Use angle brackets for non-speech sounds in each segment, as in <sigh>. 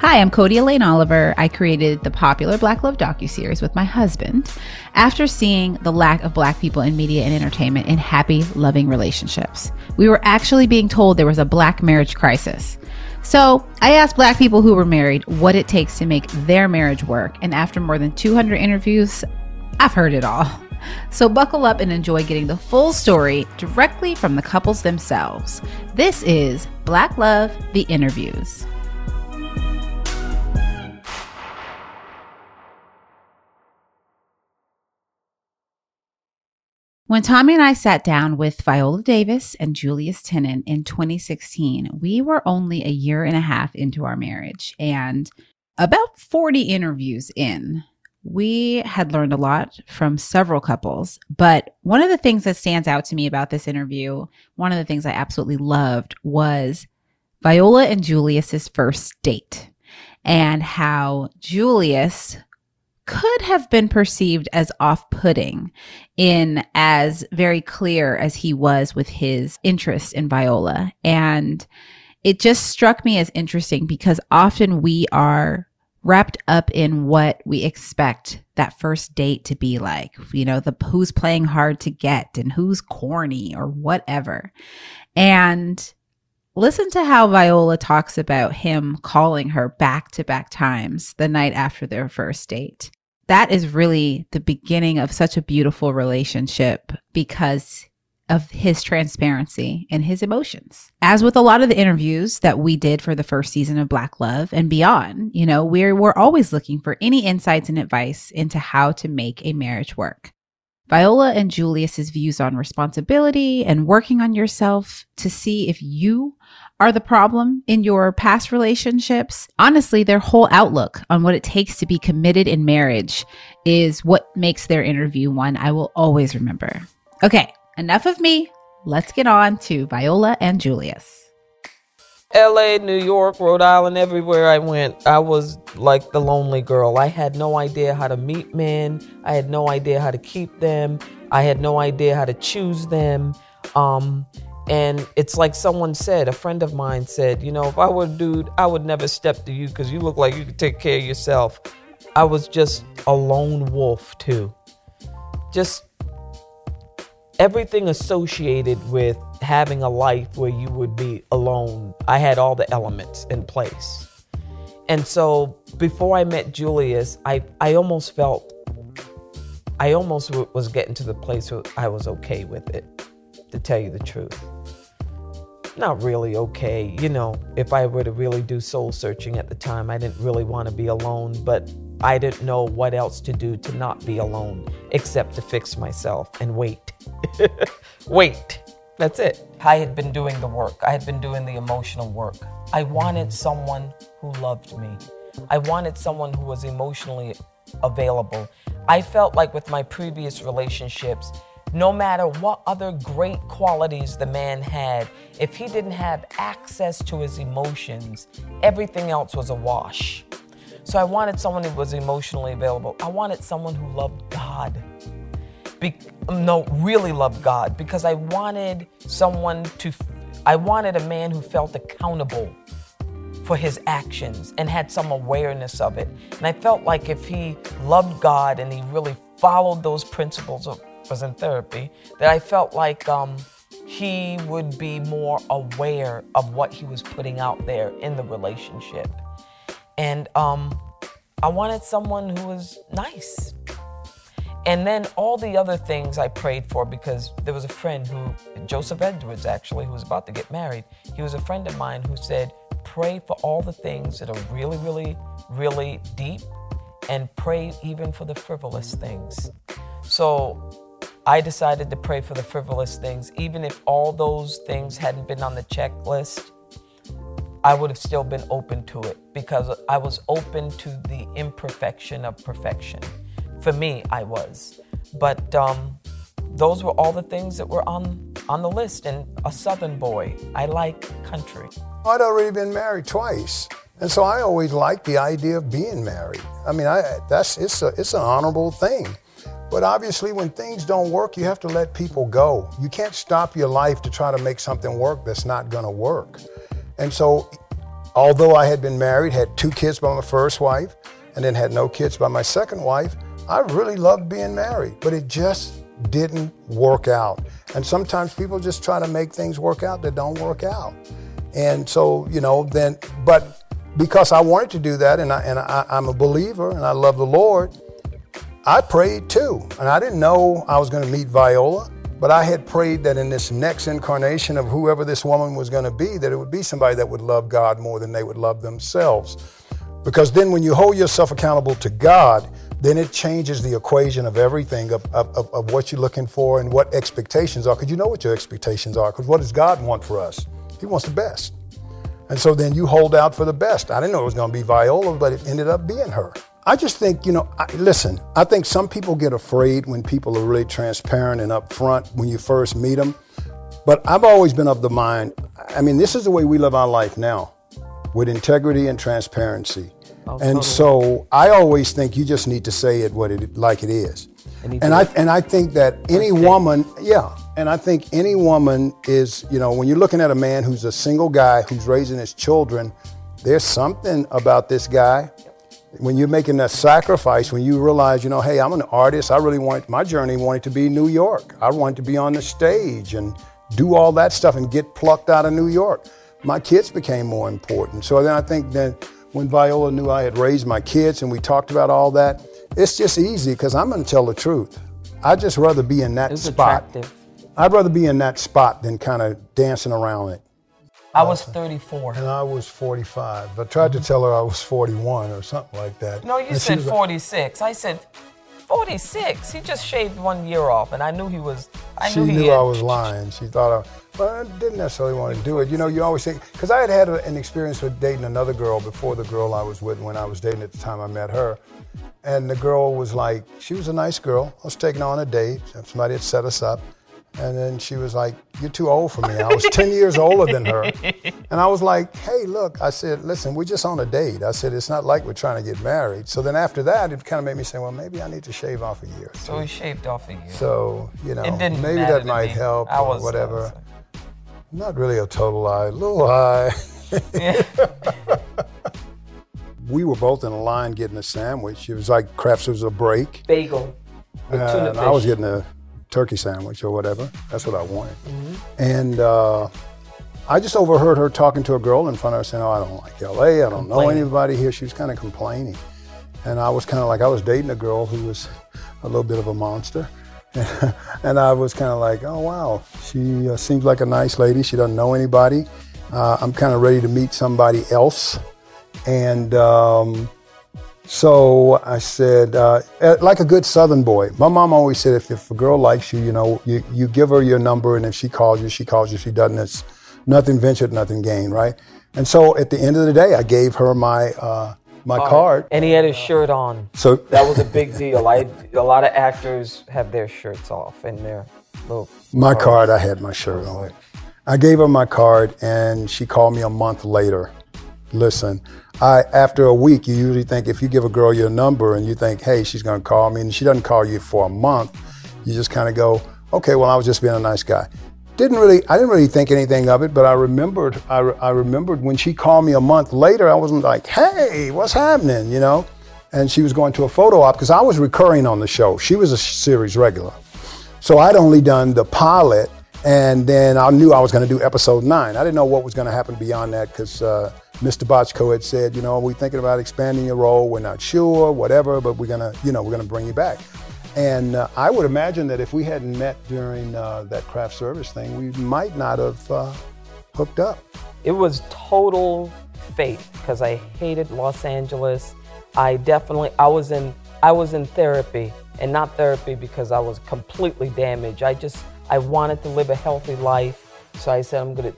Hi, I'm Codie Elaine Oliver. I created the popular Black Love docuseries with my husband after seeing the lack of black people in media and entertainment in happy, loving relationships. We were actually being told there was a black marriage crisis. So I asked black people who were married what it takes to make their marriage work. And after more than 200 interviews, I've heard it all. So buckle up and enjoy getting the full story directly from the couples themselves. This is Black Love, the interviews. When Tommy and I sat down with Viola Davis and Julius Tennon in 2016, we were only a year and a half into our marriage and about 40 interviews in. We had learned a lot from several couples, but one of the things that stands out to me about this interview, one of the things I absolutely loved was Viola and Julius's first date and how Julius could have been perceived as off putting in as very clear as he was with his interest in Viola. And it just struck me as interesting because often we are wrapped up in what we expect that first date to be like, you know, the who's playing hard to get and who's corny or whatever. And listen to how Viola talks about him calling her back to back times the night after their first date that is really the beginning of such a beautiful relationship because of his transparency and his emotions. As with a lot of the interviews that we did for the first season of Black Love and beyond, you know, we're we're always looking for any insights and advice into how to make a marriage work. Viola and Julius's views on responsibility and working on yourself to see if you are the problem in your past relationships. Honestly, their whole outlook on what it takes to be committed in marriage is what makes their interview one I will always remember. Okay, enough of me. Let's get on to Viola and Julius. LA, New York, Rhode Island, everywhere I went, I was like the lonely girl. I had no idea how to meet men. I had no idea how to keep them. I had no idea how to choose them. Um, and it's like someone said, a friend of mine said, you know, if I were a dude, I would never step to you because you look like you could take care of yourself. I was just a lone wolf, too. Just everything associated with having a life where you would be alone. I had all the elements in place. And so before I met Julius, I, I almost felt, I almost was getting to the place where I was okay with it, to tell you the truth not really okay. You know, if I were to really do soul searching at the time, I didn't really want to be alone, but I didn't know what else to do to not be alone except to fix myself and wait. <laughs> wait. That's it. I had been doing the work, I had been doing the emotional work. I wanted someone who loved me. I wanted someone who was emotionally available. I felt like with my previous relationships, no matter what other great qualities the man had, if he didn't have access to his emotions, everything else was a wash. So I wanted someone who was emotionally available. I wanted someone who loved God. Be- no, really loved God because I wanted someone to, I wanted a man who felt accountable for his actions and had some awareness of it. And I felt like if he loved God and he really followed those principles of was in therapy, that I felt like um, he would be more aware of what he was putting out there in the relationship. And um, I wanted someone who was nice. And then all the other things I prayed for because there was a friend who, Joseph Edwards actually, who was about to get married. He was a friend of mine who said, Pray for all the things that are really, really, really deep and pray even for the frivolous things. So I decided to pray for the frivolous things. Even if all those things hadn't been on the checklist, I would have still been open to it because I was open to the imperfection of perfection. For me, I was. But um, those were all the things that were on, on the list. And a Southern boy, I like country. I'd already been married twice. And so I always liked the idea of being married. I mean, I, that's, it's, a, it's an honorable thing. But obviously, when things don't work, you have to let people go. You can't stop your life to try to make something work that's not going to work. And so although I had been married, had two kids by my first wife, and then had no kids by my second wife, I really loved being married, but it just didn't work out. And sometimes people just try to make things work out that don't work out. And so, you know, then, but because I wanted to do that and, I, and I, I'm a believer and I love the Lord, I prayed too. And I didn't know I was going to meet Viola, but I had prayed that in this next incarnation of whoever this woman was going to be, that it would be somebody that would love God more than they would love themselves. Because then when you hold yourself accountable to God, then it changes the equation of everything of, of, of what you're looking for and what expectations are. Because you know what your expectations are. Because what does God want for us? He wants the best. And so then you hold out for the best. I didn't know it was going to be Viola, but it ended up being her. I just think, you know, I, listen, I think some people get afraid when people are really transparent and upfront when you first meet them. But I've always been of the mind, I mean, this is the way we live our life now with integrity and transparency. Oh, and totally. so I always think you just need to say it what it like it is. And I and I think that any woman, yeah, and I think any woman is, you know, when you're looking at a man who's a single guy who's raising his children, there's something about this guy. When you're making that sacrifice, when you realize, you know, hey, I'm an artist. I really want my journey wanted to be New York. I wanted to be on the stage and do all that stuff and get plucked out of New York. My kids became more important. So then I think that when Viola knew I had raised my kids and we talked about all that, it's just easy because I'm going to tell the truth. I'd just rather be in that spot. Attractive. I'd rather be in that spot than kind of dancing around it. I was 34. And I was 45. I tried to tell her I was 41 or something like that. No, you and said 46. Like, I said 46. He just shaved one year off, and I knew he was. I she knew, knew I was lying. She thought I, but I didn't necessarily want to do it. You know, you always think because I had had an experience with dating another girl before the girl I was with when I was dating at the time I met her, and the girl was like, she was a nice girl. I was taking her on a date. Somebody had set us up. And then she was like, You're too old for me. I was 10 years older than her. <laughs> And I was like, Hey, look, I said, Listen, we're just on a date. I said, It's not like we're trying to get married. So then after that, it kind of made me say, Well, maybe I need to shave off a year. So he shaved off a year. So, you know, maybe that might me. help I was, or whatever. Not really a total lie, a little high. <laughs> we were both in a line getting a sandwich. It was like Crafts was a break. Bagel. Uh, and I was getting a turkey sandwich or whatever. That's what I wanted. Mm-hmm. And uh, I just overheard her talking to a girl in front of her saying, Oh, I don't like LA. I don't know anybody here. She was kind of complaining. And I was kind of like, I was dating a girl who was a little bit of a monster. <laughs> and I was kind of like, oh, wow, she uh, seems like a nice lady. She doesn't know anybody. Uh, I'm kind of ready to meet somebody else. And um, so I said, uh, eh, like a good Southern boy. My mom always said, if, if a girl likes you, you know, you, you give her your number, and if she calls you, she calls you. If she doesn't, it's nothing ventured, nothing gained, right? And so at the end of the day, I gave her my uh, my card. And he had his shirt on. So <laughs> that was a big deal. I a lot of actors have their shirts off and their little. My cards. card, I had my shirt on. I gave her my card, and she called me a month later. Listen, I after a week, you usually think if you give a girl your number and you think, hey, she's going to call me, and she doesn't call you for a month, you just kind of go, okay, well, I was just being a nice guy. Didn't really, I didn't really think anything of it, but I remembered, I, I remembered when she called me a month later, I wasn't like, hey, what's happening, you know? And she was going to a photo op because I was recurring on the show. She was a series regular. So I'd only done the pilot, and then I knew I was going to do episode nine. I didn't know what was going to happen beyond that because uh, Mr. Bochco had said, you know, we're thinking about expanding your role. We're not sure, whatever, but we're gonna, you know, we're gonna bring you back. And uh, I would imagine that if we hadn't met during uh, that craft service thing, we might not have uh, hooked up. It was total fate because I hated Los Angeles. I definitely, I was in, I was in therapy, and not therapy because I was completely damaged. I just, I wanted to live a healthy life. So I said, I'm gonna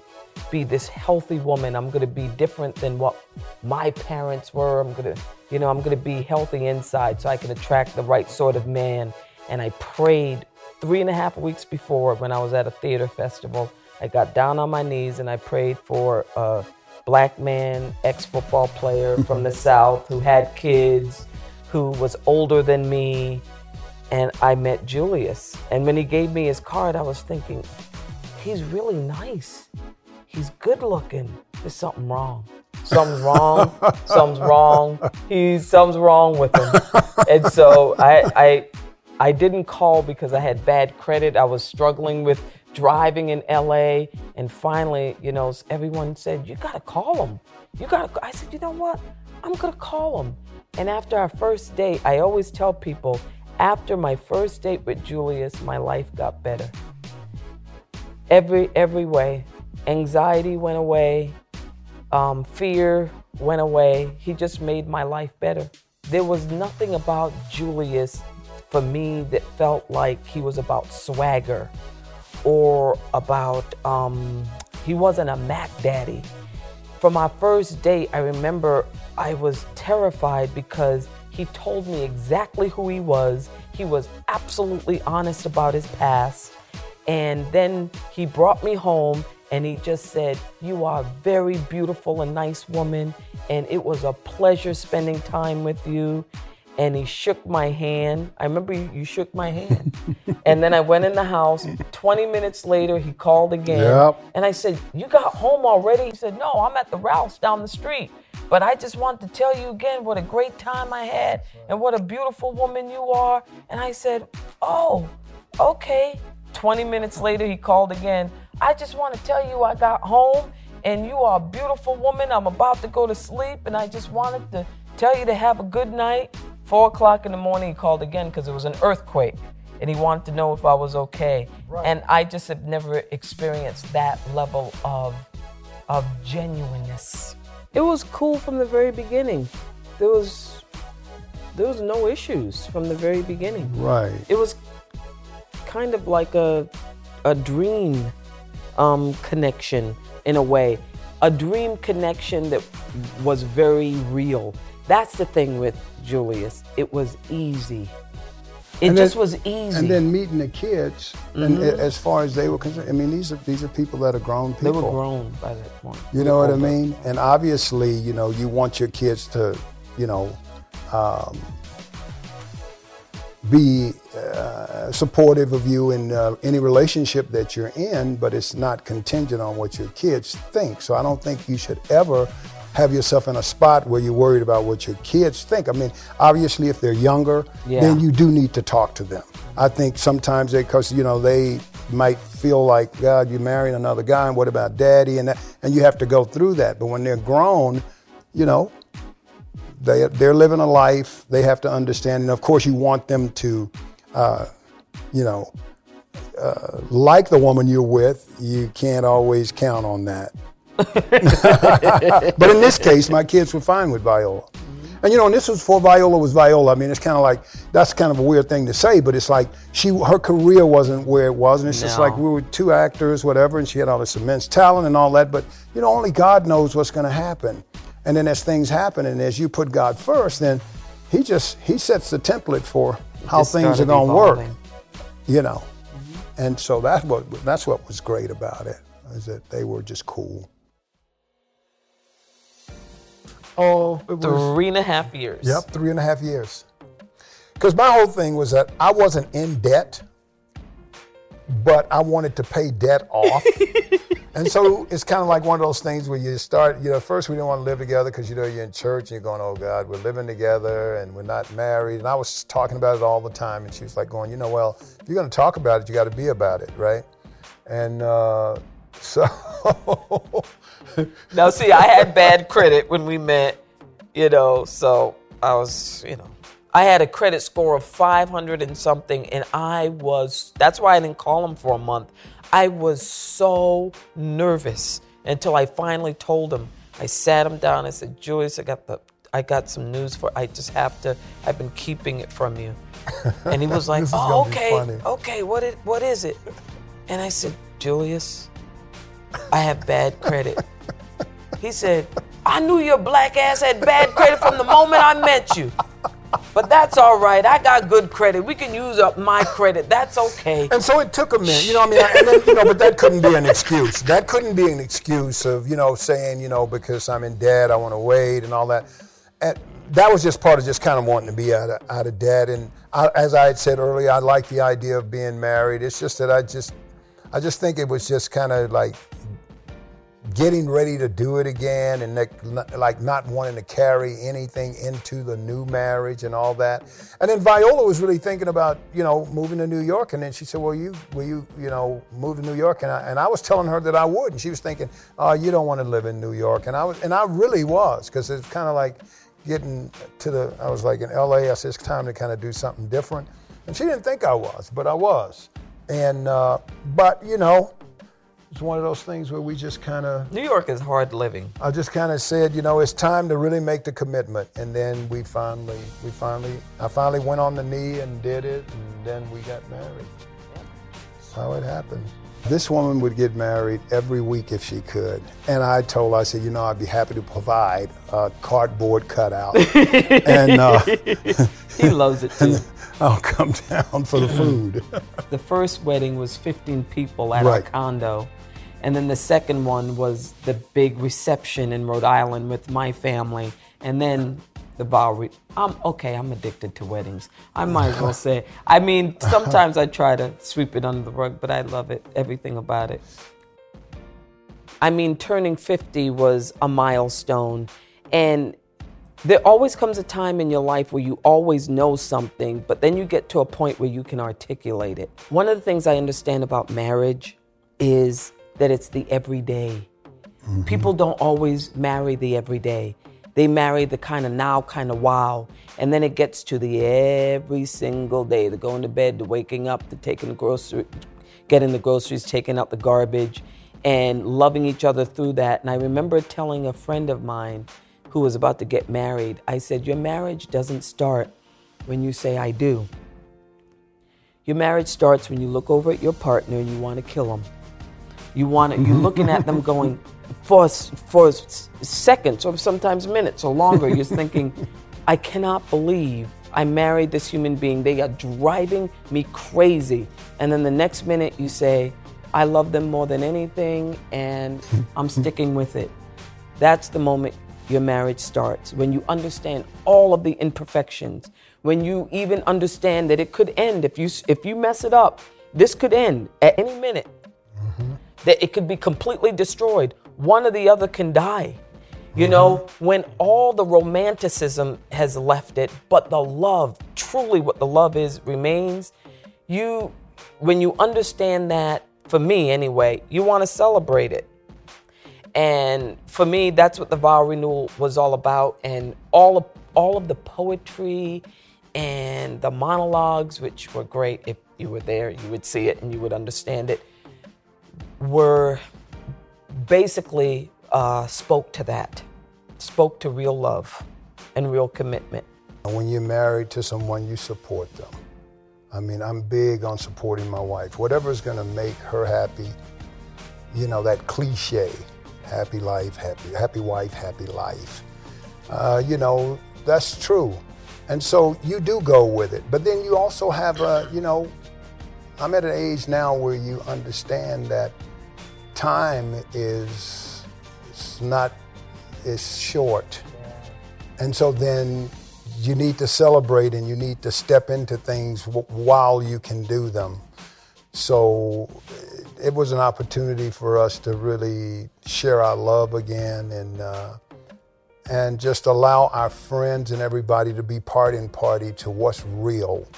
be this healthy woman. I'm going to be different than what my parents were. I'm going to, you know, I'm going to be healthy inside so I can attract the right sort of man. And I prayed three and a half weeks before when I was at a theater festival. I got down on my knees and I prayed for a black man, ex football player from the <laughs> South who had kids, who was older than me. And I met Julius. And when he gave me his card, I was thinking, he's really nice he's good looking. There's something wrong. something's wrong, something's wrong. He's something's wrong with him. And so I, I, I didn't call because I had bad credit. I was struggling with driving in LA. And finally, you know, everyone said, You got to call him. You got to. I said, You know what? I'm to call him. And after our first date, I always tell people, after my first date with Julius, my life got better. Every, every way. Anxiety went away, um, fear went away. He just made my life better. There was nothing about Julius for me that felt like he was about swagger or about, um, he wasn't a Mac daddy. From our first date, I remember I was terrified because he told me exactly who he was. He was absolutely honest about his past. And then he brought me home and he just said, You are a very beautiful and nice woman, and it was a pleasure spending time with you and he shook my hand. I remember you, you shook my hand. <laughs> and then I went in the house. 20 minutes later, he called again. Yep. And I said, You got home already? He said, No, I'm at the Ralph's down the street. But I just wanted to tell you again what a great time I had and what a beautiful woman you are. And I said, Oh, okay. 20 minutes later, he called again. I just want to tell you I got home and you are a beautiful woman. I'm about to go to sleep and I just wanted to tell you to have a good night Four o'clock in the morning, he called again because it was an earthquake and he wanted to know if I was okay. Right. And I just have never experienced that level of, of genuineness. It was cool from the very beginning. There was, there was no issues from the very beginning. Right. It was kind of like a, a dream um, connection in a way, a dream connection that was very real. That's the thing with Julius. It was easy. It and just then, was easy. And then meeting the kids, mm-hmm. and as far as they were concerned, I mean, these are these are people that are grown people. They were grown by that point. You know what I mean? And obviously, you know, you want your kids to, you know, um, be uh, supportive of you in uh, any relationship that you're in, but it's not contingent on what your kids think. So I don't think you should ever have yourself in a spot where you're worried about what your kids think. I mean, obviously, if they're younger, yeah. then you do need to talk to them. I think sometimes they, because you know, they might feel like, God, you're marrying another guy, and what about daddy? And that, and you have to go through that. But when they're grown, you know, they they're living a life. They have to understand, and of course, you want them to, uh, you know, uh, like the woman you're with. You can't always count on that. <laughs> <laughs> but in this case, my kids were fine with Viola. And you know, and this was before Viola was Viola. I mean, it's kind of like that's kind of a weird thing to say, but it's like she her career wasn't where it was, and it's no. just like we were two actors, whatever, and she had all this immense talent and all that. But you know, only God knows what's going to happen. And then as things happen, and as you put God first, then He just He sets the template for how things are going to work. You know, mm-hmm. and so that's what that's what was great about it is that they were just cool. Oh, it was three and a half years. Yep, three and a half years. Because my whole thing was that I wasn't in debt, but I wanted to pay debt off. <laughs> and so it's kind of like one of those things where you start, you know, first we don't want to live together because, you know, you're in church and you're going, oh God, we're living together and we're not married. And I was talking about it all the time. And she was like going, you know, well, if you're going to talk about it, you got to be about it, right? And uh, <laughs> so now, see, I had bad credit when we met, you know, so I was, you know, I had a credit score of 500 and something, and I was, that's why I didn't call him for a month. I was so nervous until I finally told him. I sat him down. I said, Julius, I got the, I got some news for. I just have to. I've been keeping it from you. <laughs> And he was like, "Oh, okay, okay. What it, what is it?" And I said, Julius, I have bad credit. He said, I knew your black ass had bad credit from the moment I met you. But that's all right. I got good credit. We can use up my credit. That's okay. And so it took a minute, you know. I mean, and then, you know, but that couldn't be an excuse. That couldn't be an excuse of you know saying you know because I'm in debt, I want to wait and all that. And that was just part of just kind of wanting to be out of, out of debt. And I, as I had said earlier, I like the idea of being married. It's just that I just, I just think it was just kind of like getting ready to do it again and like, not wanting to carry anything into the new marriage and all that. And then Viola was really thinking about, you know, moving to New York. And then she said, well, you, will you, you know, move to New York? And I, and I was telling her that I would. And she was thinking, oh, you don't want to live in New York. And I was, and I really was, because it's kind of like getting to the, I was like in LA, I said, it's time to kind of do something different. And she didn't think I was, but I was. And, uh, but, you know, it's one of those things where we just kind of. New York is hard living. I just kind of said, you know, it's time to really make the commitment, and then we finally, we finally, I finally went on the knee and did it, and then we got married. That's how it happened. This woman would get married every week if she could. And I told her, I said, you know, I'd be happy to provide a cardboard cutout. <laughs> and uh, <laughs> he loves it too. <laughs> I'll come down for the food. the first wedding was 15 people at right. our condo. And then the second one was the big reception in Rhode Island with my family. And then the Bowery. I'm okay. I'm addicted to weddings. I might as well say. I mean, <laughs> sometimes I try to sweep it under the rug, but I love it. Everything about it. I mean, turning 50 was a milestone, and there always comes a time in your life where you always know something, but then you get to a point where you can articulate it. One of the things I understand about marriage is that it's the everyday. Mm-hmm. People don't always marry the everyday. They marry the kind of now, kind of wow. And then it gets to the every single day, the going to bed, the waking up, the taking the grocery, getting the groceries, taking out the garbage, and loving each other through that. And I remember telling a friend of mine who was about to get married, I said, Your marriage doesn't start when you say, I do. Your marriage starts when you look over at your partner and you want to kill them. You want to, you're looking at them going for for seconds or sometimes minutes or longer. You're <laughs> thinking, I cannot believe I married this human being. They are driving me crazy. And then the next minute you say, I love them more than anything and I'm <laughs> sticking with it. That's the moment your marriage starts. When you understand all of the imperfections, when you even understand that it could end if you if you mess it up, this could end at any minute that it could be completely destroyed. One or the other can die. You mm-hmm. know, when all the romanticism has left it, but the love, truly what the love is, remains, you, when you understand that, for me anyway, you want to celebrate it. And for me, that's what the vow renewal was all about. And all of, all of the poetry and the monologues, which were great. If you were there, you would see it and you would understand it were basically uh, spoke to that, spoke to real love and real commitment. When you're married to someone, you support them. I mean, I'm big on supporting my wife. Whatever's going to make her happy, you know, that cliche, happy life, happy, happy wife, happy life. Uh, you know, that's true. And so you do go with it. But then you also have a, you know, I'm at an age now where you understand that time is not is short. And so then you need to celebrate and you need to step into things while you can do them. So it was an opportunity for us to really share our love again and uh, and just allow our friends and everybody to be part and party to what's real,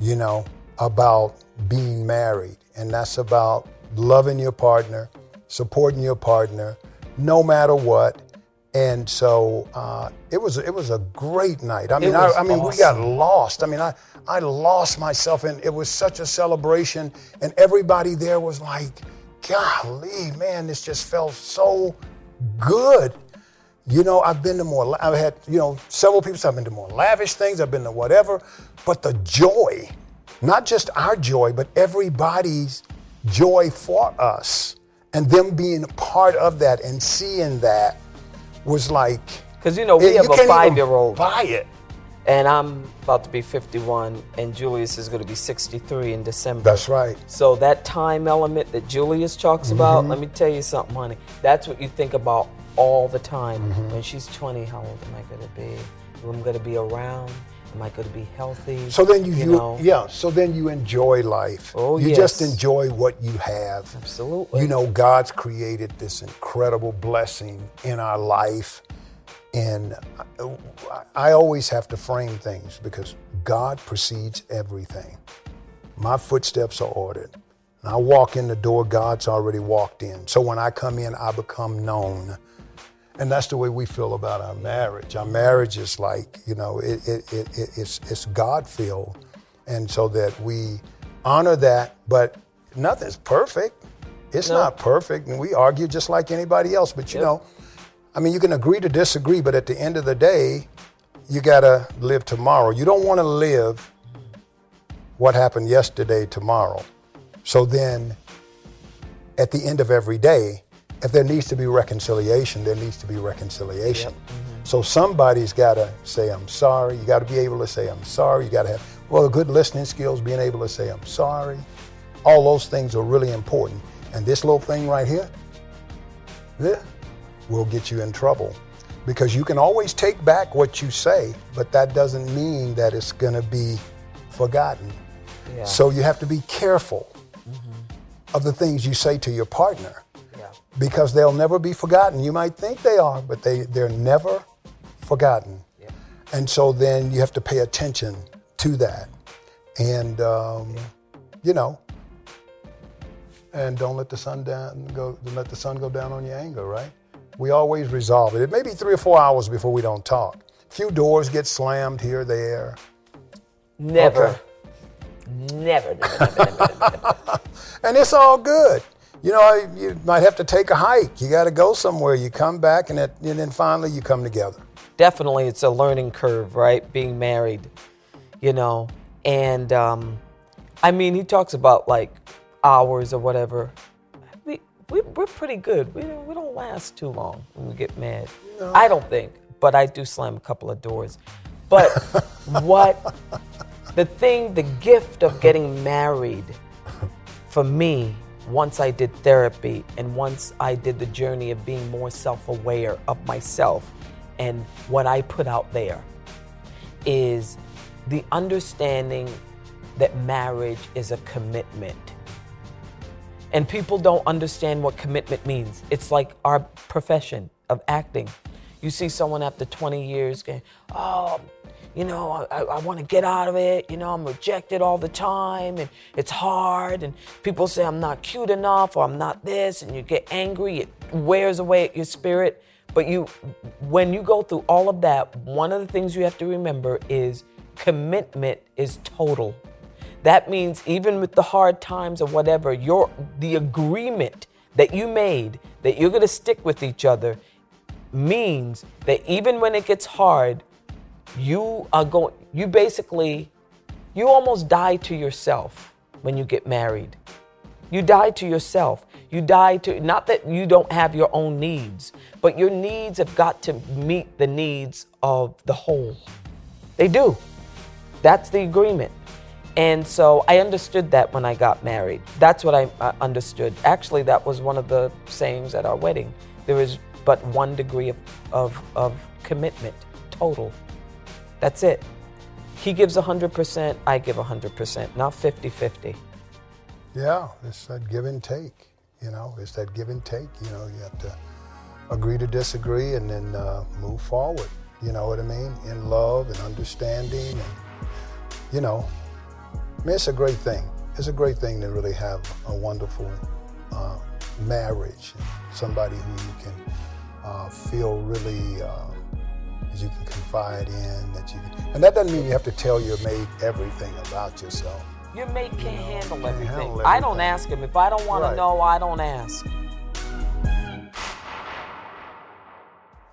you know, about being married. And that's about loving your partner, supporting your partner, no matter what. And so uh, it was it was a great night. I mean, I, I, mean, awesome. we got lost. I mean, I I lost myself, and it was such a celebration. And everybody there was like, "Golly, man, this just felt so good." You know, I've been to more. I've had you know several people. I've been to more lavish things. I've been to whatever, but the joy, not just our joy, but everybody's joy for us. And them being part of that and seeing that was like. Because, you know, we have a five year old. Buy it. And I'm about to be 51, and Julius is going to be 63 in December. That's right. So, that time element that Julius talks mm-hmm. about, let me tell you something, honey. That's what you think about all the time. Mm-hmm. When she's 20, how old am I going to be? Who I'm going to be around? Am I going to be healthy? So then you, you you know? yeah. So then you enjoy life. Oh, you yes. just enjoy what you have. Absolutely. You know, God's created this incredible blessing in our life, and I- I always have to frame things because God precedes everything. My footsteps are ordered. I walk in the door, God's already walked in. So when I come in, I become known. And that's the way we feel about our marriage. Our marriage is like, you know, it, it, it, it- it's, it's God filled. And so that we honor that, but nothing's perfect. It's No. not perfect. And we argue just like anybody else. But you know, I mean, you can agree to disagree, but at the end of the day, you got to live tomorrow. You don't want to live what happened yesterday tomorrow. So then, at the end of every day, if there needs to be reconciliation, there needs to be reconciliation. Mm-hmm. So somebody's got to say, I'm sorry. You got to be able to say, I'm sorry. You got to have, well, good listening skills, being able to say, I'm sorry. All those things are really important. And this little thing right here, this will get you in trouble because you can always take back what you say, but that doesn't mean that it's going to be forgotten. Yeah. So you have to be careful mm-hmm. of the things you say to your partner. Because they'll never be forgotten. You might think they are, but they, they're never forgotten. Yeah. And so then you have to pay attention to that. And, um, you know, and don't let the sun down go don't let the sun go down on your anger, right? We always resolve it. It may be three or four hours before we don't talk. Few doors get slammed here, there. Never. Okay. Never, never, never, never, never, never. <laughs> and it's all good. You know, you might have to take a hike. You got to go somewhere. You come back, and, it, and then finally you come together. Definitely, it's a learning curve, right? Being married, you know. And um, I mean, he talks about like hours or whatever. We, we we're pretty good. We we don't last too long when we get mad. I don't think, but I do slam a couple of doors. But <laughs> what the thing, the gift of getting married for me, once I did therapy and once I did the journey of being more self aware of myself and what I put out there, is the understanding that marriage is a commitment. And people don't understand what commitment means. It's like our profession of acting. You see someone after 20 years going, oh, you know, I, I want to get out of it. You know, I'm rejected all the time and it's hard. And people say I'm not cute enough or I'm not this. And you get angry. It wears away at your spirit. But you, when you go through all of that, one of the things you have to remember is commitment is total. That means even with the hard times or whatever, your the agreement that you made that you're going to stick with each other means that even when it gets hard, you are going you basically you almost die to yourself when you get married. You die to yourself. You die to not that you don't have your own needs, but your needs have got to meet the needs of the whole. They do. That's the agreement. And so I understood that when I got married. That's what I understood. Actually, that was one of the sayings at our wedding. There is but one degree of, of, of commitment, total. That's it. He gives 100%, I give 100%, not 50 50. Yeah, it's that give and take. You know, it's that give and take. You know, you have to agree to disagree and then uh, move forward. You know what I mean? In love and understanding, and you know, I mean, it's a great thing. It's a great thing to really have a wonderful uh, marriage, somebody who you can uh, feel really. Uh, that you can confide in, that you, can, and that doesn't mean you have to tell your mate everything about yourself. Your mate can't handle can't everything. handle I don't ask him. If I don't want Right. to know, I don't ask.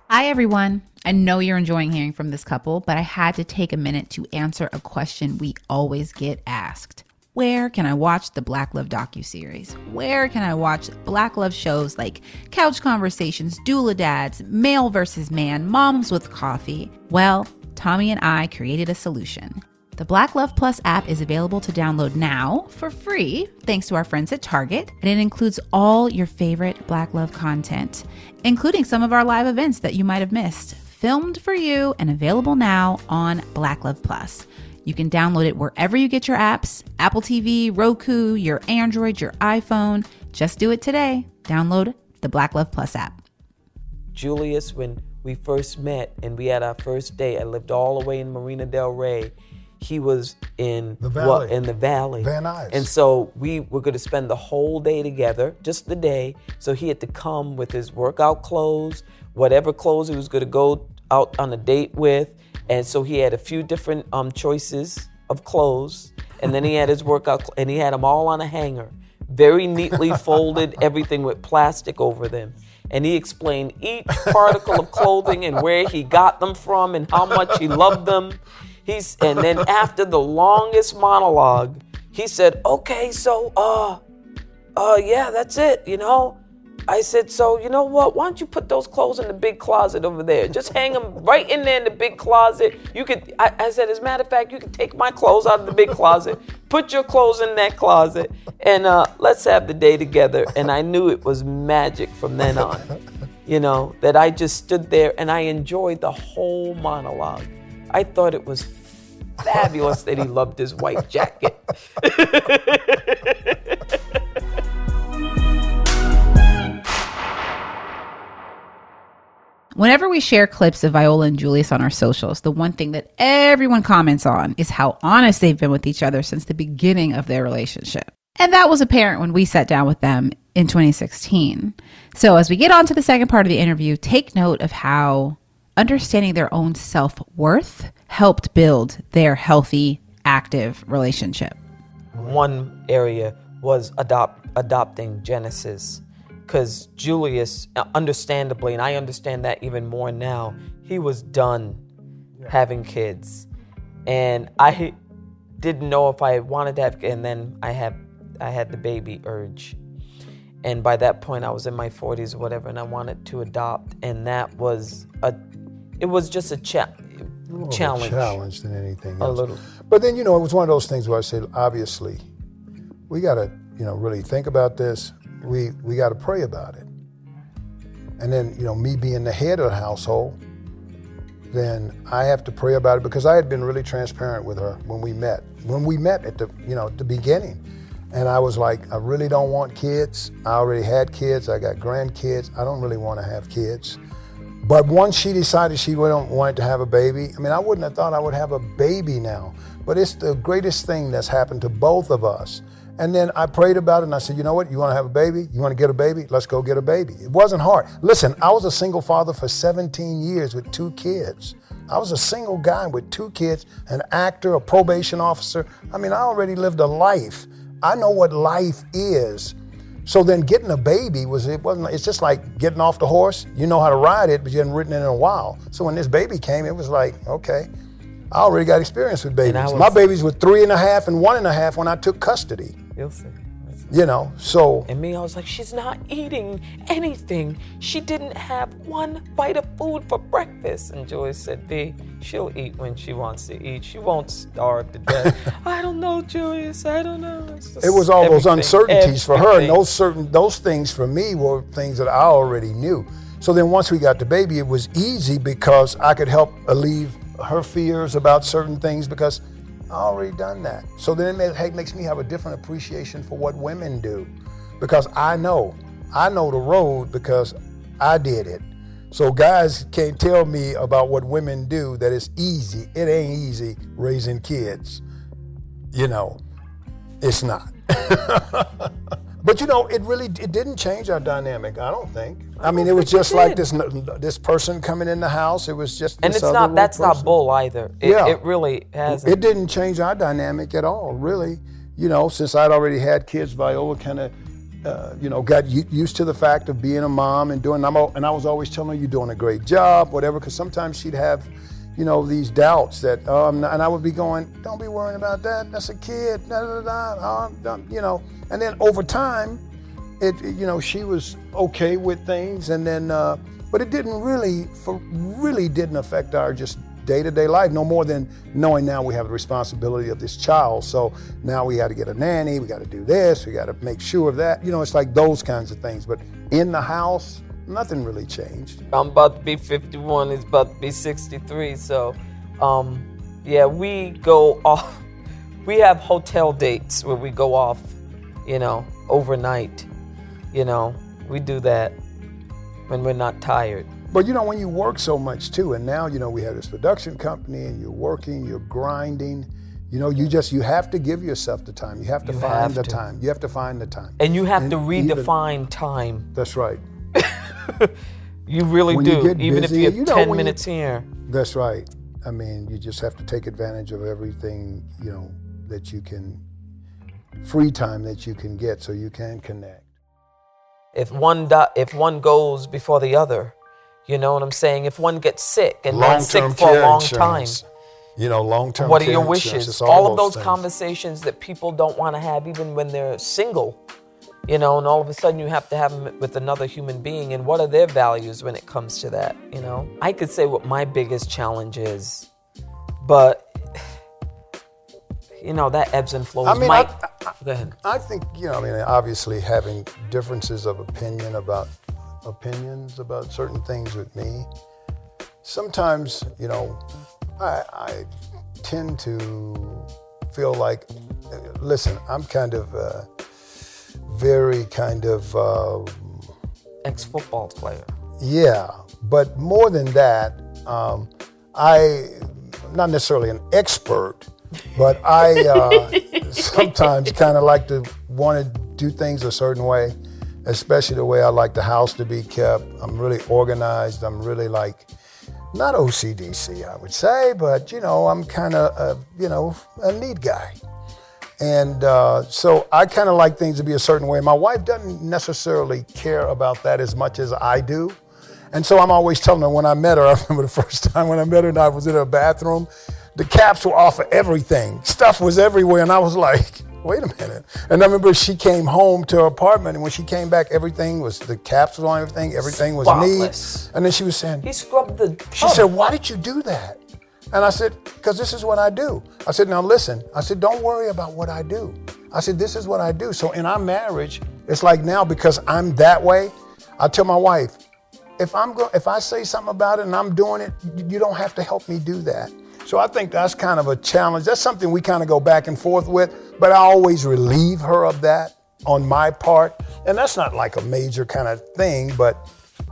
Hi, everyone. I know you're enjoying hearing from this couple, but I had to take a minute to answer a question we always get asked. Where can I watch the Black Love docuseries? Where can I watch Black Love shows like Couch Conversations, Doula Dads, Male versus Man, Moms with Coffee? Well, Tommy and I created a solution. The Black Love Plus app is available to download now for free, thanks to our friends at Target, and it includes all your favorite Black Love content, including some of our live events that you might have missed. filmed for you and available now on Black Love Plus. You can download it wherever you get your apps Apple TV, Roku, your Android, your iPhone. Just do it today. Download the Black Love Plus app. Julius, when we first met and we had our first date, I lived all the way in Marina Del Rey. He was in The valley. in the valley. Van Nuys. And so we were going to spend the whole day together, just the day. So he had to come with his workout clothes, whatever clothes he was going to go out on a date with. And so he had a few different um, choices of clothes. And then he had his workout, cl- and he had them all on a hanger, very neatly <laughs> folded, everything with plastic over them. And he explained each particle of clothing and where he got them from and how much he loved them. He's and then after the longest monologue, he said, "Okay, so uh, uh, yeah, that's it. You know." I said, "So you know what? Why don't you put those clothes in the big closet over there? Just hang them right in there in the big closet. You could." I, I said, "As a matter of fact, you can take my clothes out of the big closet, put your clothes in that closet, and uh, let's have the day together." And I knew it was magic from then on. You know that I just stood there and I enjoyed the whole monologue. I thought it was fabulous that he loved his white jacket. <laughs> Whenever we share clips of Viola and Julius on our socials, the one thing that everyone comments on is how honest they've been with each other since the beginning of their relationship. And that was apparent when we sat down with them in 2016. So, as we get on to the second part of the interview, take note of how understanding their own self worth helped build their healthy, active relationship. One area was adopt adopting Genesis, because Julius, uh, understandably, and I understand that even more now, he was done having kids, and I didn't know if I wanted to have, and then I had I had the baby urge. And by that point, I was in my 40s or whatever, and I wanted to adopt. And that was a, it was just a cha- More of a challenge. challenge than anything else. A little. But then, you know, it was one of those things where I said, obviously, we got to, you know, really think about this. We we got to pray about it. And then, you know, me being the head of the household, then I have to pray about it because I had been really transparent with her when we met. When we met at the, you know, the beginning. And I was like, I really don't want kids. I already had kids. I got grandkids. I don't really want to have kids. But once she decided she wouldn't wanted to have a baby, I mean, I wouldn't have thought I would have a baby now. But it's the greatest thing that's happened to both of us. And then I prayed about it and I said, you know what? You want to have a baby? You want to get a baby? Let's go get a baby. It wasn't hard. Listen, I was a single father for 17 years with two kids. I was a single guy with two kids, an actor, a probation officer. I mean, I already lived a life. I know what life is. So then getting a baby was it wasn't it's just like getting off the horse. You know how to ride it, but you hadn't ridden it in a while. So when this baby came, it was like, okay, I already got experience with babies. Was- My babies were three and a half and one and a half when I took custody. You know, so And me, I was like, she's not eating anything. She didn't have one bite of food for breakfast. And Joyce said, B, she'll eat when she wants to eat. She won't starve to death. <laughs> I don't know, Julius. I don't know. It was all those everything, uncertainties for her, and those certain those things for me were things that I already knew. So then once we got the baby, it was easy because I could help alleviate her fears about certain things because I already done that. So then it ma- makes me have a different appreciation for what women do because I know I know the road because I did it. So guys can't tell me about what women do that it's easy. It ain't easy raising kids. You know, it's not. <laughs> but you know, it really it didn't change our dynamic. I don't think. I, mean, it was think it just like this this person coming in the house. It was just And it's not, that's not bull either. It, Yeah. it really hasn't. It didn't change our dynamic at all, really. You know, since I'd already had kids, Viola kind of, uh, you know, got used to the fact of being a mom and doing. I'm, and I was always telling her, "You're doing a great job," whatever. Because sometimes she'd have, you know, these doubts that, um, and I would be going, "Don't be worrying about that. That's a kid." Da, da, da, da, um, um, you know. And then over time, it, you know, she was okay with things, and then, uh, but it didn't really, for really didn't affect our just day-to-day life no more than knowing now we have the responsibility of this child. So now we got to get a nanny, we got to do this, we got to make sure of that. You know, it's like those kinds of things. But in the house, Nothing really changed. I'm about to be 51. He's about to be 63. So, um, yeah, we go off. <laughs> We have hotel dates where we go off, you know, overnight. You know, we do that when we're not tired. But you know, when you work so much too, and now you know we have this production company, and you're working, you're grinding. You know, you just you have to give yourself the time. You have to You find have the to. time. You have to find the time. And you have And to even- redefine time. That's right. <laughs> You really When you do. get Even busy, if you have you know, 10 when you- minutes here. That's right. I mean, you just have to take advantage of everything you know that you can, free time that you can get, so you can connect. If one do, if one goes before the other, you know what I'm saying? If one gets sick and one's sick for a long time, You know, long-term. what are your wishes? it's All of those things. conversations that people don't want to have even when they're single, you know, and all of a sudden you have to have them with another human being. And what are their values when it comes to that? You know, I could say what my biggest challenge is, but <sighs> you know that ebbs and flows. I mean, Mike, I- go ahead. I think you know. I mean, obviously having differences of opinion about opinions about certain things with me. Sometimes, you know, I, I tend to feel like, listen, I'm kind of uh, very kind of uh, Ex football player. yeah, but more than that, um, I not necessarily an expert, but I uh, <laughs> sometimes kind of like to want to do things a certain way, especially the way I like the house to be kept. I'm really organized. I'm really like not OCDC, I would say, but you know, I'm kind of a, you know a neat guy. And uh, so I kind of like things to be a certain way. My wife doesn't necessarily care about that as much as I do. And so I'm always telling her when I met her, <laughs> I remember the first time when I met her and I was in her bathroom, the caps were off of everything. Stuff was everywhere. And I was like, wait a minute. And I remember she came home to her apartment and when she came back, everything was, the caps were on everything, everything was Spotless. neat. And then she was saying, He scrubbed the. she said, Why did you do that? And I said, Because this is what I do. I said, Now listen, I said, Don't worry about what I do. I said, This is what I do. So in our marriage, it's like now because I'm that way, I tell my wife, if I'm go- if I say something about it and I'm doing it, you- you don't have to help me do that. So I think that's kind of a challenge. That's something we kind of go back and forth with, but I always relieve her of that on my part. And that's not like a major kind of thing, but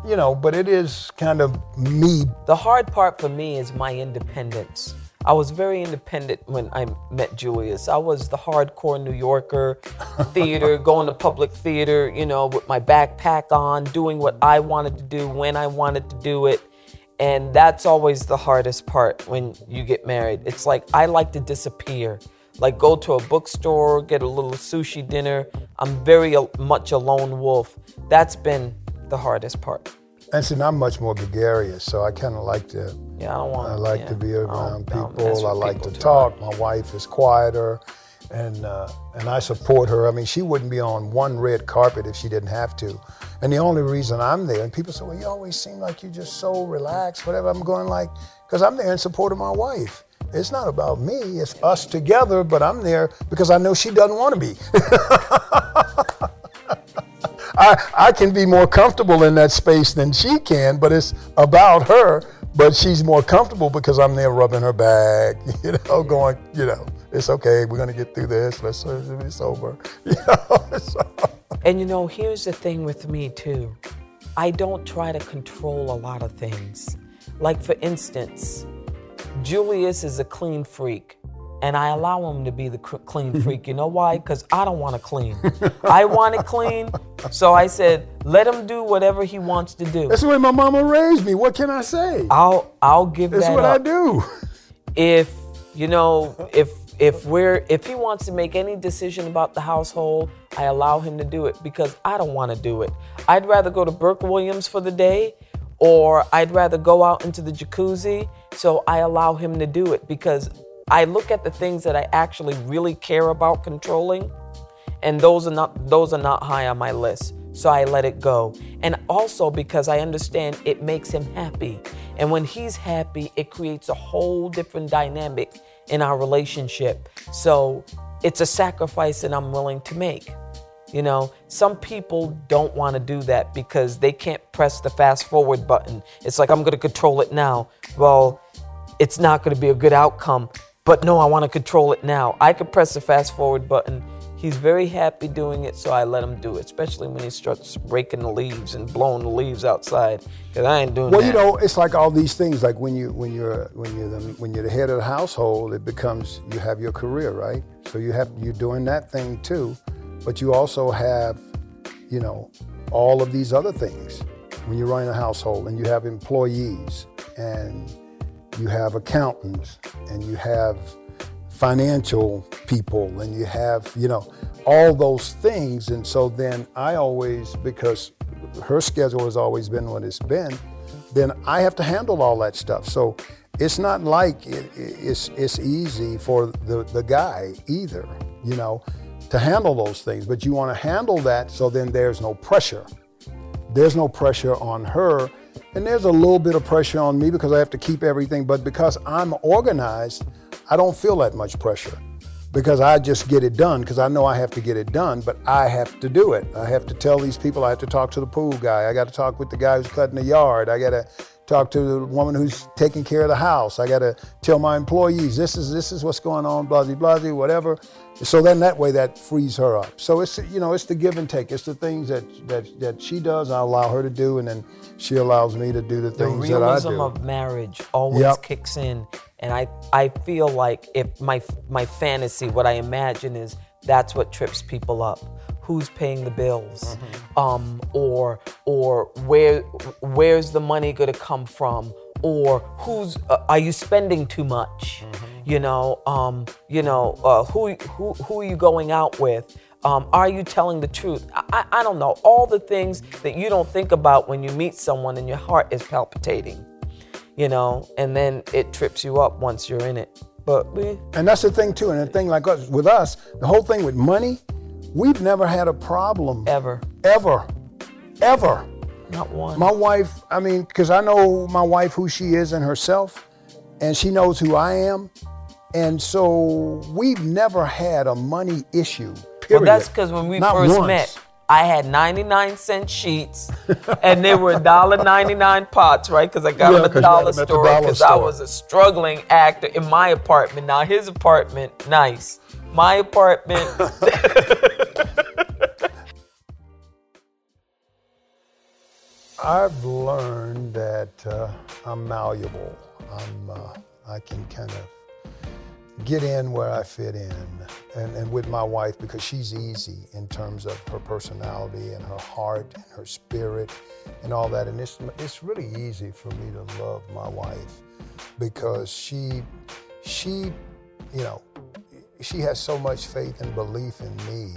you know, but it is kind of me The hard part for me is my independence. I was very independent when I met Julius. I was the hardcore New Yorker, <laughs> theater, going to public theater, you know, with my backpack on, doing what I wanted to do when I wanted to do it. And that's always the hardest part when you get married. It's like I like to disappear. Like go to a bookstore, get a little sushi dinner. I'm very uh, much a lone wolf. That's been the hardest part. And see, I'm much more gregarious, so I kind of like to. Yeah, I don't want. I like yeah, to be around I people. I like people to talk. My wife is quieter, and uh, and I support her. I mean, she wouldn't be on one red carpet if she didn't have to. And the only reason I'm there, and people say, "Well, you always seem like you're just so relaxed." Whatever. I'm going like, because I'm there in support of my wife. It's not about me. It's us together. But I'm there because I know she doesn't want to be. <laughs> I, I can be more comfortable in that space than she can, but it's about her. But she's more comfortable because I'm there rubbing her back, <laughs> you know, going, you know, it's okay. We're gonna get through this. Let's be sober, <laughs> you know. so- <laughs> And you know, here's the thing with me too. I don't try to control a lot of things. Like for instance, Julius is a clean freak. And I <laughs> allow him to be the cr- clean <laughs> freak. You know why? Because I don't want to clean. I want it clean. So I said, let him do whatever he wants to do. That's the way my mama raised me. What can I say? I'll I'll give That's that That's what I up. do. if you know if if we're if he wants to make any decision about the household i allow him to do it because i don't want to do it i'd rather go to burke williams for the day or i'd rather go out into the jacuzzi so i allow him to do it because i look at the things that i actually really care about controlling and those are not those are not high on my list. So i let it go. And also because i understand it makes him happy. And when he's happy it creates a whole different dynamic in our relationship. So it's a sacrifice that i'm willing to make You know, some people don't want to do that because they can't press the fast forward button. It's like, I'm going to control it now. Well, it's not going to be a good outcome, but no, I want to control it now. I could press the fast forward button He's very happy doing it, so I let him do it, especially when he starts raking the leaves and blowing the leaves outside. Cause I ain't doing well, that. Well, you know, it's like all these things. Like when you when you're when you're the when you're the head of the household, it becomes you have your career, right? So you have you're doing that thing too, but you also have, you know, all of these other things when you're running a household, and you have employees, and you have accountants, and you have financial people and you have, you know, all those things. And so then I always, because her schedule has always been what it's been, then I have to handle all that stuff. So it's not like it, it's, it's easy for the, the guy either, you know, to handle those things. But you want to handle that so then there's no pressure. There's no pressure on her. And there's a little bit of pressure on me because I have to keep everything. But because I'm organized, I don't feel that much pressure because I just get it done because I know I have to get it done, but I have to do it. I have to tell these people, I have to talk to the pool guy, I got to talk with the guy who's cutting the yard, I got to talk to the woman who's taking care of the house, I got to tell my employees, this is this is what's going on, blah, blah, blah, whatever. So then that way that frees her up. So it's you know it's the give and take. It's the things that that that she does, I allow her to do, and then she allows me to do the things the that I do. The realism of marriage always yep. kicks in and I, I feel like if my, my fantasy, what I imagine is that's what trips people up. Who's paying the bills? Mm-hmm. Um, or, or where, where's the money going to come from? Or who's, uh, are you spending too much? Mm-hmm. You know, um, you know, uh, who, who, who are you going out with? Um, are you telling the truth? I, I don't know. All the things that you don't think about when you meet someone and your heart is palpitating you know, and then it trips you up once you're in it. But we And that's the thing too. And the thing like us with us, the whole thing with money, we've never had a problem. Ever. Ever. Ever. Not one. My wife, I mean, because I know my wife who she is and herself, and she knows who I am. And so we've never had a money issue. Period. Well, that's because when we Not first once. met, I had 99 cent sheets and they were $1.99 pots, right? Because I got yeah, them at the dollar store because I was a struggling actor in my apartment. Now, his apartment, nice. My apartment. <laughs> I've learned that uh, I'm malleable. I'm, uh, I can kind of get in where I fit in and, and with my wife because she's easy in terms of her personality and her heart and her spirit and all that. And it's, it's really easy for me to love my wife because she, she, you know, she has so much faith and belief in me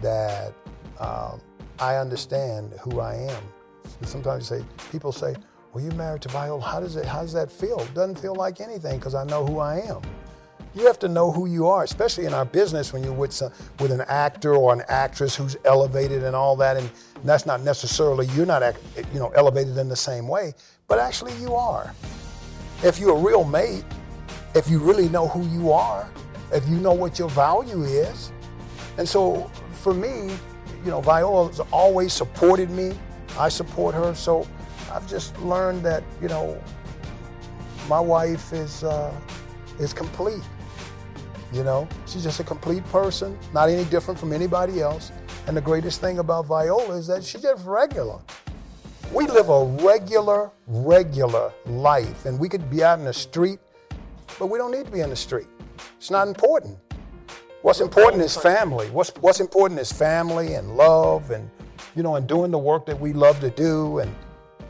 that um, I understand who I am. Sometimes say, people say, well, you married to Viola. How does it? How does that feel? It doesn't feel like anything because I know who I am. You have to know who you are, especially in our business when you're with some, with an actor or an actress who's elevated and all that. And that's not necessarily you're not you know elevated in the same way, but actually you are. If you're a real mate, if you really know who you are, if you know what your value is, and so for me, you know, Viola's always supported me. I support her, so I've just learned that you know my wife is uh, is complete. You know, she's just a complete person, not any different from anybody else. And the greatest thing about Viola is that she's just regular. We live a regular, regular life, and we could be out in the street, but we don't need to be in the street. It's not important. What's important is family. What's, what's important is family and love and, you know, and doing the work that we love to do and,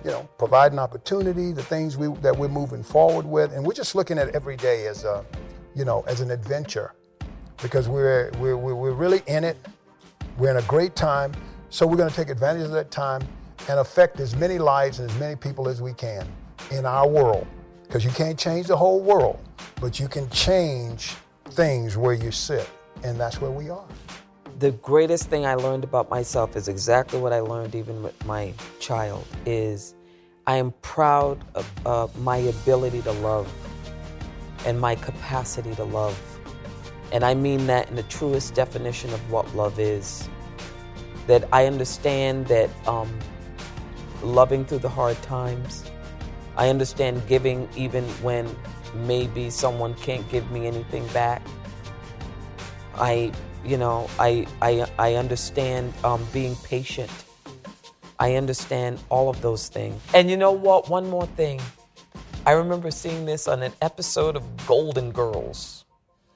you know, providing opportunity, the things we, that we're moving forward with. And we're just looking at every day as a, you know, as an adventure because we're, we're, we're really in it. We're in a great time. So we're going to take advantage of that time and affect as many lives and as many people as we can in our world. Because you can't change the whole world, but you can change things where you sit. And that's where we are. The greatest thing I learned about myself is exactly what I learned even with my child is I am proud of my ability to love and my capacity to love. And I mean that in the truest definition of what love is. that I understand that um, loving through the hard times. I understand giving even when maybe someone can't give me anything back. I, you know, I I I understand um, being patient. I understand all of those things. And you know what? One more thing. I remember seeing this on an episode of Golden Girls,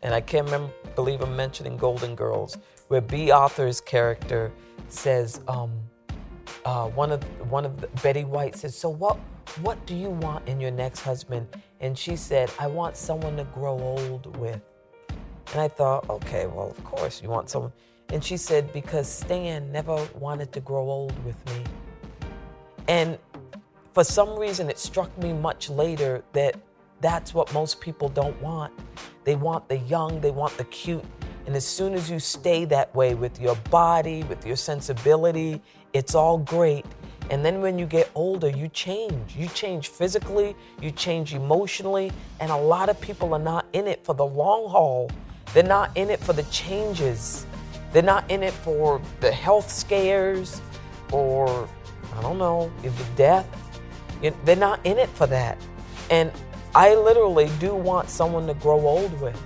and I can't remember, believe I'm mentioning Golden Girls, where Bea Arthur's character says, um, uh, one of one of the, Betty White says, "So what what do you want in your next husband?" And she said, "I want someone to grow old with." And I thought, okay, well, of course you want someone. And she said, because Stan never wanted to grow old with me. And for some reason, it struck me much later that that's what most people don't want. They want the young, they want the cute. And as soon as you stay that way with your body, with your sensibility, it's all great. And then when you get older, you change. You change physically, you change emotionally, and a lot of people are not in it for the long haul. They're not in it for the changes. They're not in it for the health scares or, I don't know, the death. They're not in it for that. And I literally do want someone to grow old with.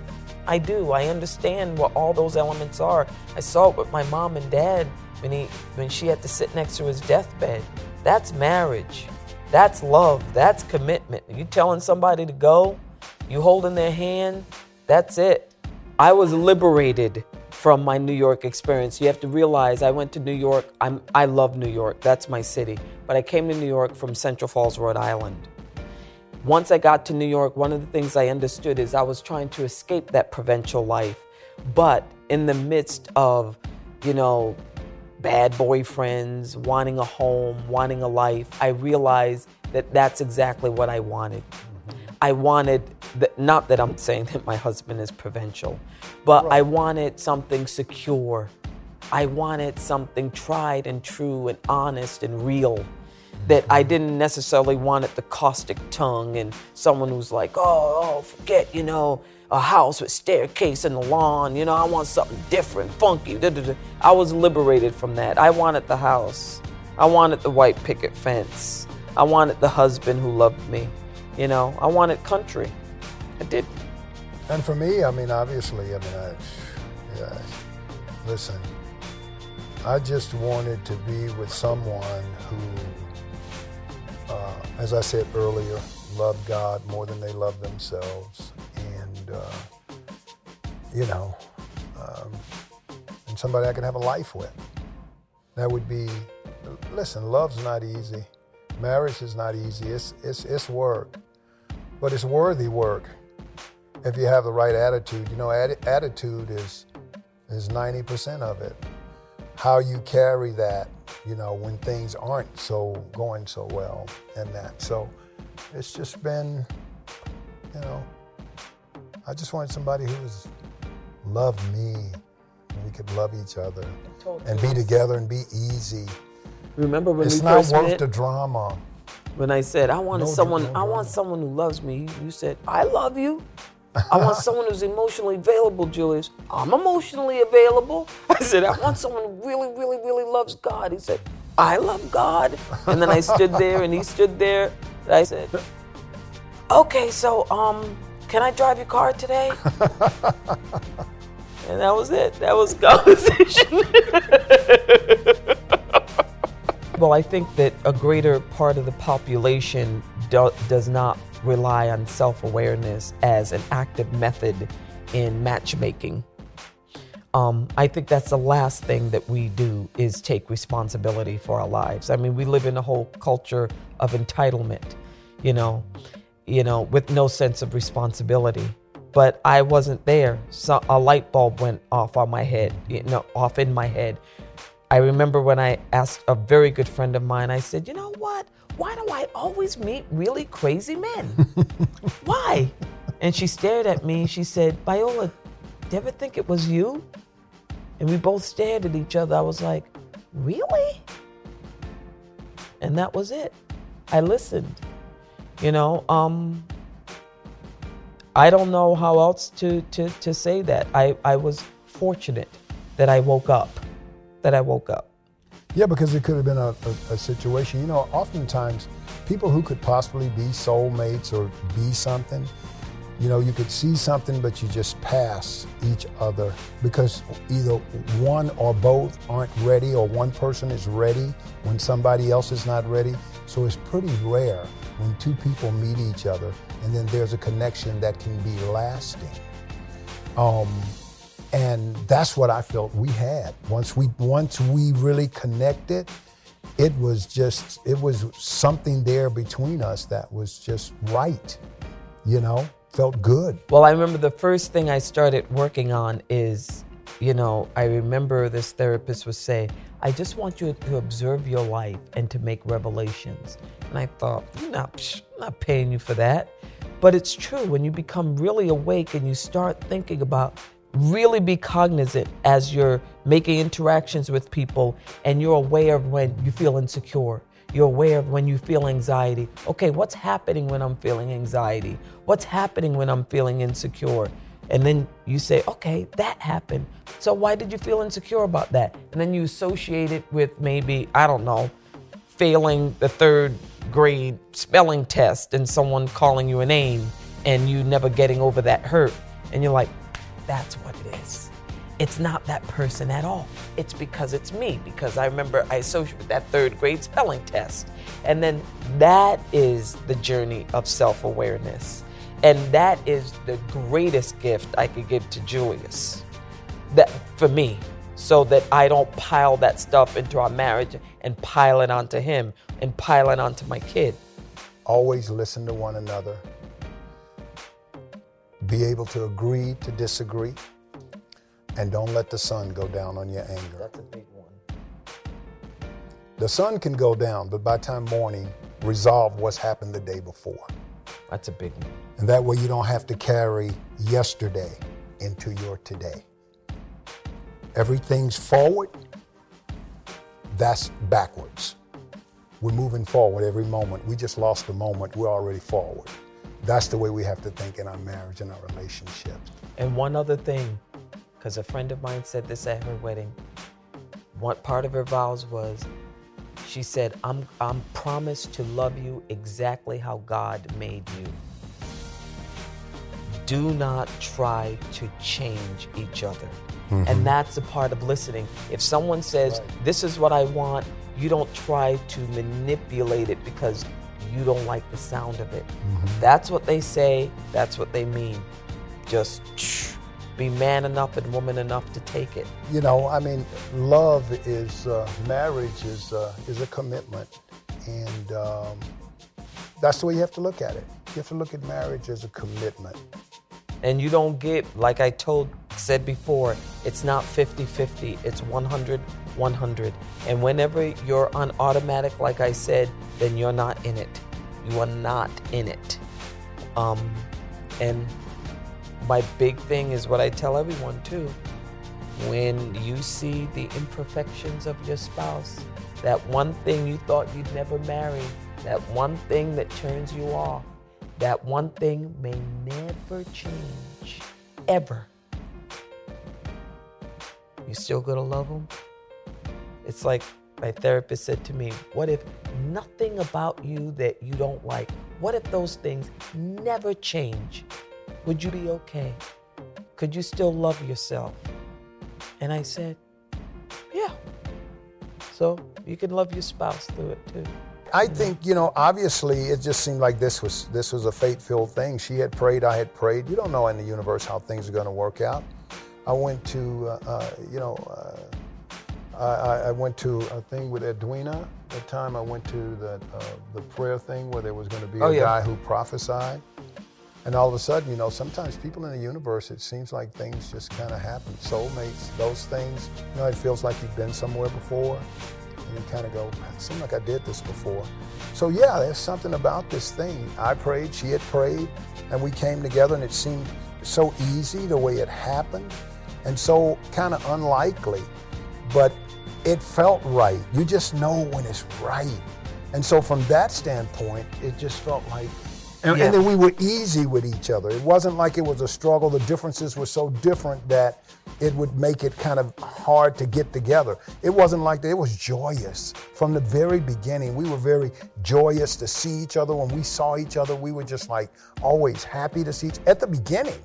I do. I understand what all those elements are. I saw it with my mom and dad when he when she had to sit next to his deathbed. That's marriage. That's love. That's commitment. You telling somebody to go, you holding their hand, that's it. I was liberated from my New York experience. You have to realize I went to New York. I'm, I love New York. That's my city. But I came to New York from Central Falls, Rhode Island. Once I got to New York, one of the things I understood is I was trying to escape that provincial life. But in the midst of, you know, bad boyfriends, wanting a home, wanting a life, I realized that that's exactly what I wanted. Mm-hmm. I wanted, the, not that I'm saying that my husband is provincial, but right. I wanted something secure. I wanted something tried and true and honest and real. That I didn't necessarily want it the caustic tongue and someone who's like, oh, oh, forget, you know, a house with staircase and a lawn. You know, I want something different, funky. Da, da, da. I was liberated from that. I wanted the house. I wanted the white picket fence. I wanted the husband who loved me. You know, I wanted country. I did. And for me, I mean, obviously, I mean, I, yeah, listen, I just wanted to be with someone who, uh, as I said earlier, love God more than they love themselves. And, uh, you know, um, and somebody I can have a life with. That would be, listen, love's not easy. Marriage is not easy. It's, it's, it's work. But it's worthy work if you have the right attitude. You know, attitude is is 90% of it. How you carry that, you know, when things aren't so going so well and that. So it's just been, you know, I just wanted somebody who was loved me and we could love each other and be together and be easy. Remember when it's we not first worth met? the drama. When I said I wanted No, someone, no, I no. want someone who loves me. You said I love you. I want someone who's emotionally available, Julius. I'm emotionally available. I said I want someone who really, really, really loves God. He said I love God. And then I stood there, and he stood there. And I said, Okay, so um, can I drive your car today? and that was it. That was conversation. Well, I think that a greater part of the population do, does not rely on self awareness as an active method in matchmaking. Um, I think that's the last thing that we do is take responsibility for our lives. I mean, we live in a whole culture of entitlement, you know, you know, with no sense of responsibility. But I wasn't there. So a light bulb went off on my head, you know, off in my head I remember when I asked a very good friend of mine, I said, you know what? Why do I always meet really crazy men? <laughs> Why? And she stared at me. She said, Viola, did you ever think it was you? And we both stared at each other. I was like, really? And that was it. I listened. You know, um, I don't know how else to, to, to say that. I, I was fortunate that I woke up that I woke up. Yeah, because it could have been a, a, a, situation. You know, oftentimes people who could possibly be soulmates or be something, you know, you could see something, but you just pass each other because either one or both aren't ready or one person is ready when somebody else is not ready. So it's pretty rare when two people meet each other and then there's a connection that can be lasting. Um, and that's what I felt we had. Once we once we really connected, it was just it was something there between us that was just right. You know, felt good. Well, I remember the first thing I started working on is, you know, I remember this therapist would say, I just want you to observe your life and to make revelations. And I thought, I'm not, I'm not paying you for that. But it's true. When you become really awake and you start thinking about really be cognizant as you're making interactions with people and you're aware of when you feel insecure. You're aware of when you feel anxiety. Okay, what's happening when I'm feeling anxiety? What's happening when I'm feeling insecure? And then you say, okay, that happened. So why did you feel insecure about that? And then you associate it with maybe, I don't know, failing the third grade spelling test and someone calling you a name and you never getting over that hurt. And you're like, that's what it is. It's not that person at all. It's because it's me, because I remember I associate with that third grade spelling test. And then that is the journey of self awareness. And that is the greatest gift I could give to Julius. That for me, so that I don't pile that stuff into our marriage and pile it onto him and pile it onto my kid. Always listen to one another be able to agree to disagree, and don't let the sun go down on your anger. That's a big one. The sun can go down, but by time morning, resolve what's happened the day before. That's a big one. And that way you don't have to carry yesterday into your today. Everything's forward, that's backwards. We're moving forward every moment. We just lost a moment, we're already forward. That's the way we have to think in our marriage and our relationships. And one other thing, because a friend of mine said this at her wedding. One part of her vows was, she said, I'm, I'm promised to love you exactly how God made you. Do not try to change each other. Mm-hmm. And that's a part of listening. If someone says, right. This is what I want, you don't try to manipulate it because you don't like the sound of it. Mm-hmm. That's what they say, that's what they mean. Just be man enough and woman enough to take it. You know, I mean, love is, uh, marriage is, uh, is a commitment. And um, that's the way you have to look at it. You have to look at marriage as a commitment. And you don't get, like I told, said before, it's not 50 50, it's 100 100. And whenever you're on automatic, like I said, then you're not in it. You are not in it. Um, and my big thing is what I tell everyone too. When you see the imperfections of your spouse, that one thing you thought you'd never marry, that one thing that turns you off, that one thing may never change, ever. You still gonna love them? It's like my therapist said to me, What if nothing about you that you don't like? What if those things never change? Would you be okay? Could you still love yourself? And I said, Yeah. So you can love your spouse through it too. I think you know. Obviously, it just seemed like this was this was a fate-filled thing. She had prayed, I had prayed. You don't know in the universe how things are going to work out. I went to, uh, uh, you know, uh, I, I, went to a thing with Edwina. That time I went to the, uh, the prayer thing where there was going to be oh, a yeah. guy who prophesied. And all of a sudden, you know, sometimes people in the universe, it seems like things just kind of happen. Soulmates, those things, you know, it feels like you've been somewhere before. And you kind of go, it seems like I did this before. So, yeah, there's something about this thing. I prayed, she had prayed, and we came together, and it seemed so easy the way it happened and so kind of unlikely. But it felt right. You just know when it's right. And so from that standpoint, it just felt like And, Yeah. and then we were easy with each other. It wasn't like it was a struggle. The differences were so different that it would make it kind of hard to get together. It wasn't like that. It was joyous from the very beginning. We were very joyous to see each other. When we saw each other, we were just like always happy to see each at the beginning,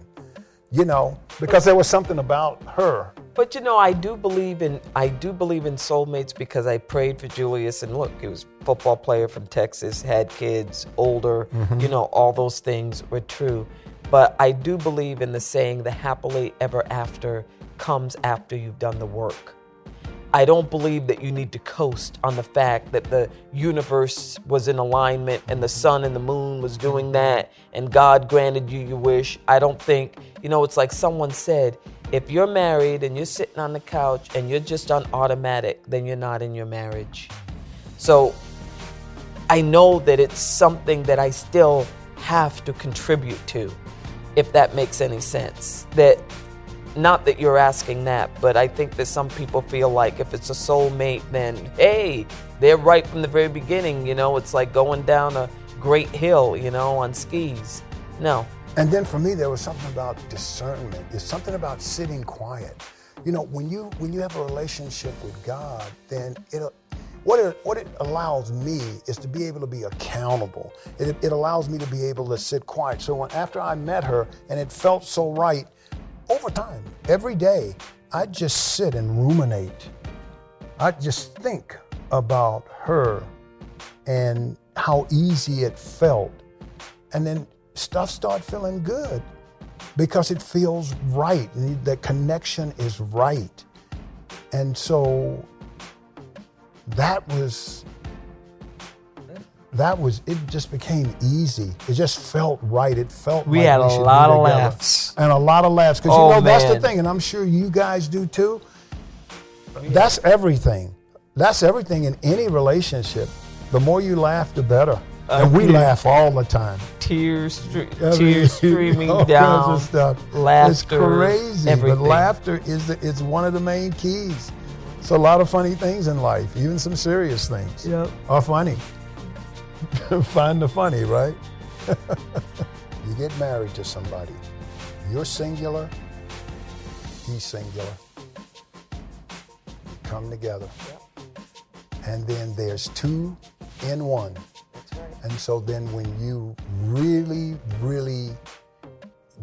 you know, because there was something about her. But you know, I do believe in I do believe in soulmates because I prayed for Julius and look, he was a football player from Texas, had kids, older, mm-hmm. you know, all those things were true. But I do believe in the saying the happily ever after comes after you've done the work. I don't believe that you need to coast on the fact that the universe was in alignment and the sun and the moon was doing that and God granted you your wish. I don't think, you know, it's like someone said, if you're married and you're sitting on the couch and you're just on automatic, then you're not in your marriage. So I know that it's something that I still have to contribute to, if that makes any sense. That not that you're asking that, but I think that some people feel like if it's a soulmate, then hey, they're right from the very beginning. You know, it's like going down a great hill, you know, on skis. No. And then for me, there was something about discernment. There's something about sitting quiet. You know, when you when you have a relationship with God, then it what it what it allows me is to be able to be accountable. It, it allows me to be able to sit quiet. So when after I met her and it felt so right, over time, every day, I'd just sit and ruminate. I'd just think about her and how easy it felt. And then stuff started feeling good because it feels right. The connection is right. And so that was that was it just became easy. It just felt right. It felt We like had a should lot of laughs. And a lot of laughs. Because Oh, you know that's the thing, and I'm sure you guys do too. That's everything. That's everything in any relationship. The more you laugh, the better. Uh, and we laugh all the time. Tears, stre- <laughs> I mean, tears streaming <laughs> all kinds down. of stuff. laughter, It's crazy, everything. but laughter is the, is one of the main keys. It's a lot of funny things in life, even some serious things Yep. are funny. <laughs> Find the funny, right? <laughs> you get married to somebody. You're singular. He's singular. You come together, and then there's two in one. And so then when you really, really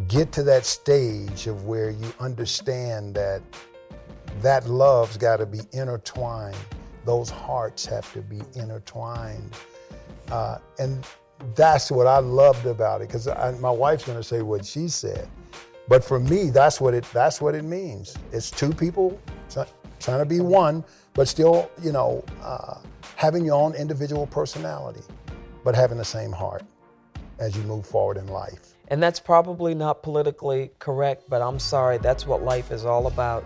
get to that stage of where you understand that that love's got to be intertwined, those hearts have to be intertwined. Uh, and that's what I loved about it because my wife's going to say what she said. But for me, that's what it that's what it means. It's two people try- trying to be one, but still, you know, uh, having your own individual personality, but having the same heart as you move forward in life. And that's probably not politically correct, but I'm sorry, that's what life is all about.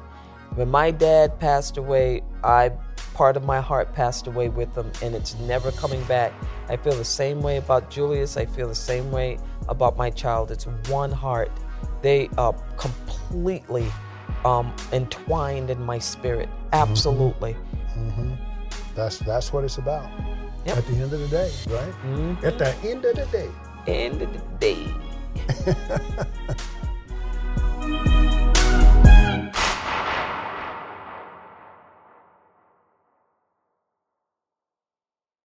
When my dad passed away, I part of my heart passed away with him and it's never coming back. I feel the same way about Julius, I feel the same way about my child. It's one heart. They are completely um, entwined in my spirit. Absolutely. Mhm. That's that's what it's about. Yep. At the end of the day, right? Mhm. At the end of the day. End of the day. <laughs>